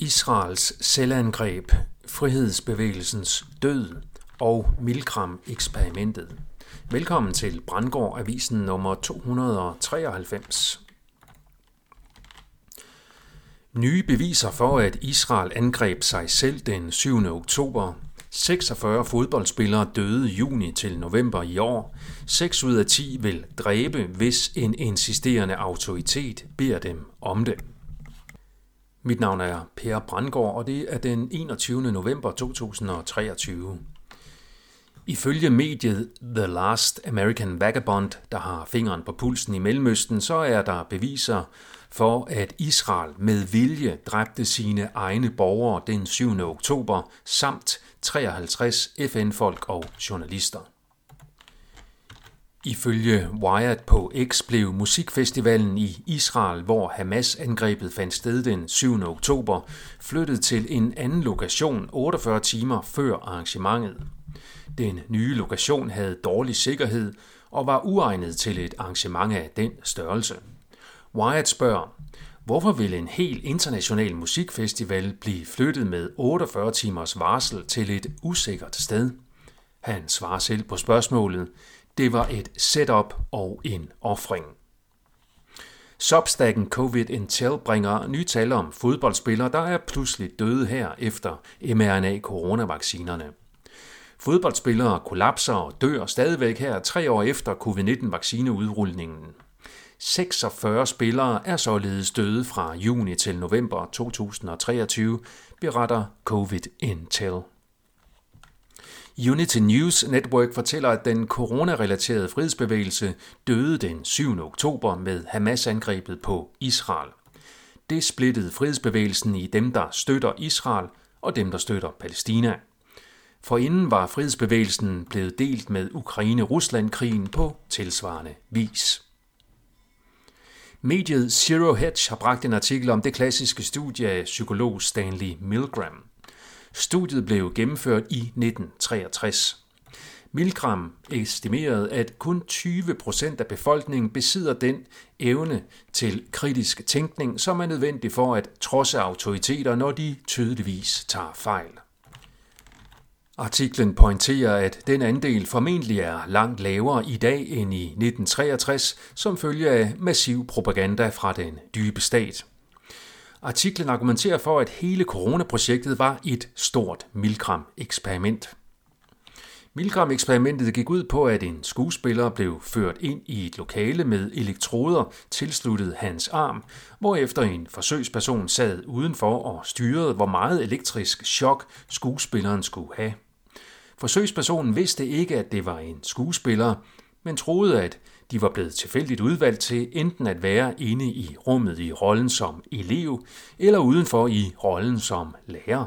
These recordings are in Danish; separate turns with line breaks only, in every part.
Israels selvangreb, frihedsbevægelsens død og Milgram-eksperimentet. Velkommen til Brandgård Avisen nummer 293. Nye beviser for, at Israel angreb sig selv den 7. oktober. 46 fodboldspillere døde juni til november i år. 6 ud af 10 vil dræbe, hvis en insisterende autoritet beder dem om det. Mit navn er Per Brandgaard, og det er den 21. november 2023. Ifølge mediet The Last American Vagabond, der har fingeren på pulsen i Mellemøsten, så er der beviser for, at Israel med vilje dræbte sine egne borgere den 7. oktober, samt 53 FN-folk og journalister. Ifølge Wired på X blev musikfestivalen i Israel, hvor Hamas-angrebet fandt sted den 7. oktober, flyttet til en anden lokation 48 timer før arrangementet. Den nye lokation havde dårlig sikkerhed og var uegnet til et arrangement af den størrelse. Wired spørger, hvorfor vil en helt international musikfestival blive flyttet med 48 timers varsel til et usikkert sted? Han svarer selv på spørgsmålet, det var et setup og en offring. Substacken COVID Intel bringer nye tal om fodboldspillere, der er pludselig døde her efter mRNA-coronavaccinerne. Fodboldspillere kollapser og dør stadigvæk her tre år efter covid-19-vaccineudrulningen. 46 spillere er således døde fra juni til november 2023, beretter COVID Intel. Unity News Network fortæller, at den coronarelaterede frihedsbevægelse døde den 7. oktober med Hamas-angrebet på Israel. Det splittede frihedsbevægelsen i dem, der støtter Israel og dem, der støtter Palæstina. For inden var frihedsbevægelsen blevet delt med Ukraine-Rusland-krigen på tilsvarende vis. Mediet Zero Hedge har bragt en artikel om det klassiske studie af psykolog Stanley Milgram. Studiet blev gennemført i 1963. Milgram estimerede, at kun 20 procent af befolkningen besidder den evne til kritisk tænkning, som er nødvendig for at trodse autoriteter, når de tydeligvis tager fejl. Artiklen pointerer, at den andel formentlig er langt lavere i dag end i 1963, som følge af massiv propaganda fra den dybe stat. Artiklen argumenterer for, at hele coronaprojektet var et stort Milgram-eksperiment. Milgram-eksperimentet gik ud på, at en skuespiller blev ført ind i et lokale med elektroder tilsluttet hans arm, hvorefter en forsøgsperson sad udenfor og styrede, hvor meget elektrisk chok skuespilleren skulle have. Forsøgspersonen vidste ikke, at det var en skuespiller, men troede, at de var blevet tilfældigt udvalgt til enten at være inde i rummet i rollen som elev, eller udenfor i rollen som lærer.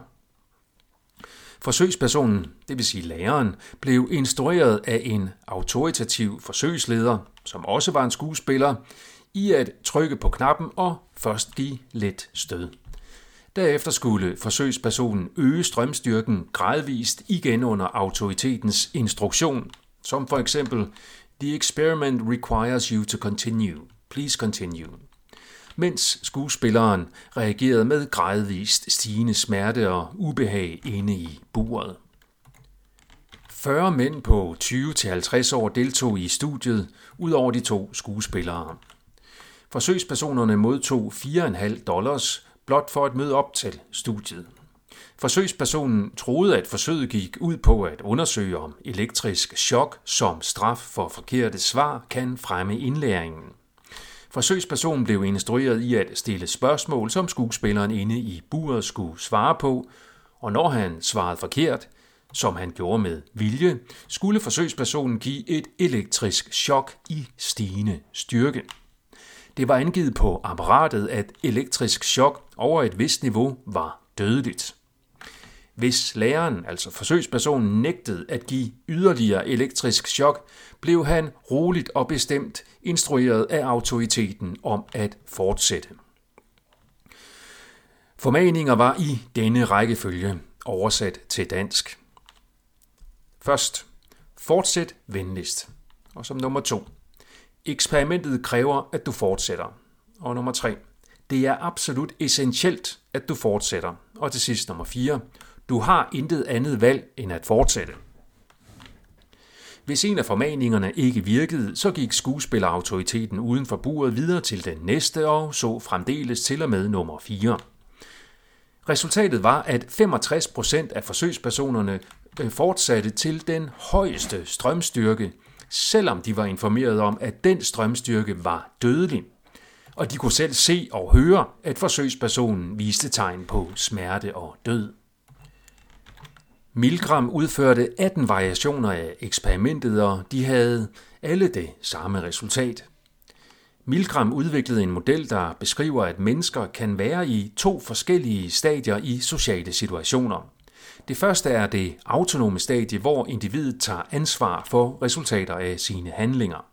Forsøgspersonen, det vil sige læreren, blev instrueret af en autoritativ forsøgsleder, som også var en skuespiller, i at trykke på knappen og først give let stød. Derefter skulle forsøgspersonen øge strømstyrken gradvist igen under autoritetens instruktion, som for eksempel The experiment requires you to continue. Please continue. Mens skuespilleren reagerede med gradvist stigende smerte og ubehag inde i buret. 40 mænd på 20-50 år deltog i studiet, ud over de to skuespillere. Forsøgspersonerne modtog 4,5 dollars blot for at møde op til studiet. Forsøgspersonen troede, at forsøget gik ud på at undersøge, om elektrisk chok som straf for forkerte svar kan fremme indlæringen. Forsøgspersonen blev instrueret i at stille spørgsmål, som skuespilleren inde i buret skulle svare på, og når han svarede forkert, som han gjorde med vilje, skulle forsøgspersonen give et elektrisk chok i stigende styrke. Det var angivet på apparatet, at elektrisk chok over et vist niveau var dødeligt. Hvis læreren, altså forsøgspersonen, nægtede at give yderligere elektrisk chok, blev han roligt og bestemt instrueret af autoriteten om at fortsætte. Formaninger var i denne rækkefølge oversat til dansk. Først, fortsæt venligst. Og som nummer to, eksperimentet kræver, at du fortsætter. Og nummer tre, det er absolut essentielt, at du fortsætter. Og til sidst nummer 4. Du har intet andet valg end at fortsætte. Hvis en af formaningerne ikke virkede, så gik skuespillerautoriteten uden for buret videre til den næste og så fremdeles til og med nummer 4. Resultatet var, at 65 procent af forsøgspersonerne øh, fortsatte til den højeste strømstyrke, selvom de var informeret om, at den strømstyrke var dødelig. Og de kunne selv se og høre, at forsøgspersonen viste tegn på smerte og død. Milgram udførte 18 variationer af eksperimentet, og de havde alle det samme resultat. Milgram udviklede en model, der beskriver, at mennesker kan være i to forskellige stadier i sociale situationer. Det første er det autonome stadie, hvor individet tager ansvar for resultater af sine handlinger.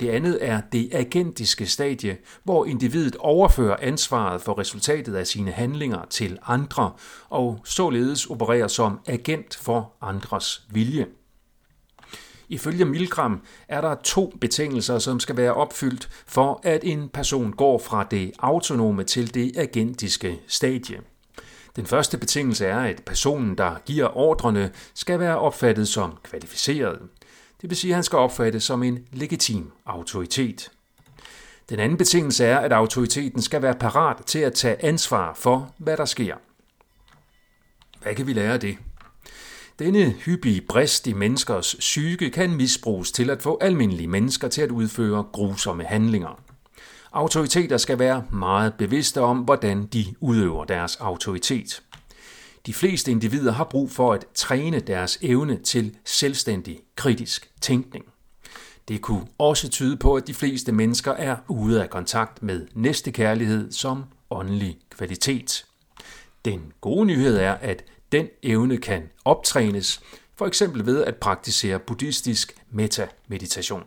Det andet er det agentiske stadie, hvor individet overfører ansvaret for resultatet af sine handlinger til andre og således opererer som agent for andres vilje. Ifølge Milgram er der to betingelser, som skal være opfyldt for, at en person går fra det autonome til det agentiske stadie. Den første betingelse er, at personen, der giver ordrene, skal være opfattet som kvalificeret. Det vil sige, at han skal opfattes som en legitim autoritet. Den anden betingelse er, at autoriteten skal være parat til at tage ansvar for, hvad der sker. Hvad kan vi lære af det? Denne hyppige brist i menneskers psyke kan misbruges til at få almindelige mennesker til at udføre grusomme handlinger. Autoriteter skal være meget bevidste om, hvordan de udøver deres autoritet. De fleste individer har brug for at træne deres evne til selvstændig kritisk tænkning. Det kunne også tyde på, at de fleste mennesker er ude af kontakt med næstekærlighed som åndelig kvalitet. Den gode nyhed er, at den evne kan optrænes, for eksempel ved at praktisere buddhistisk metameditation.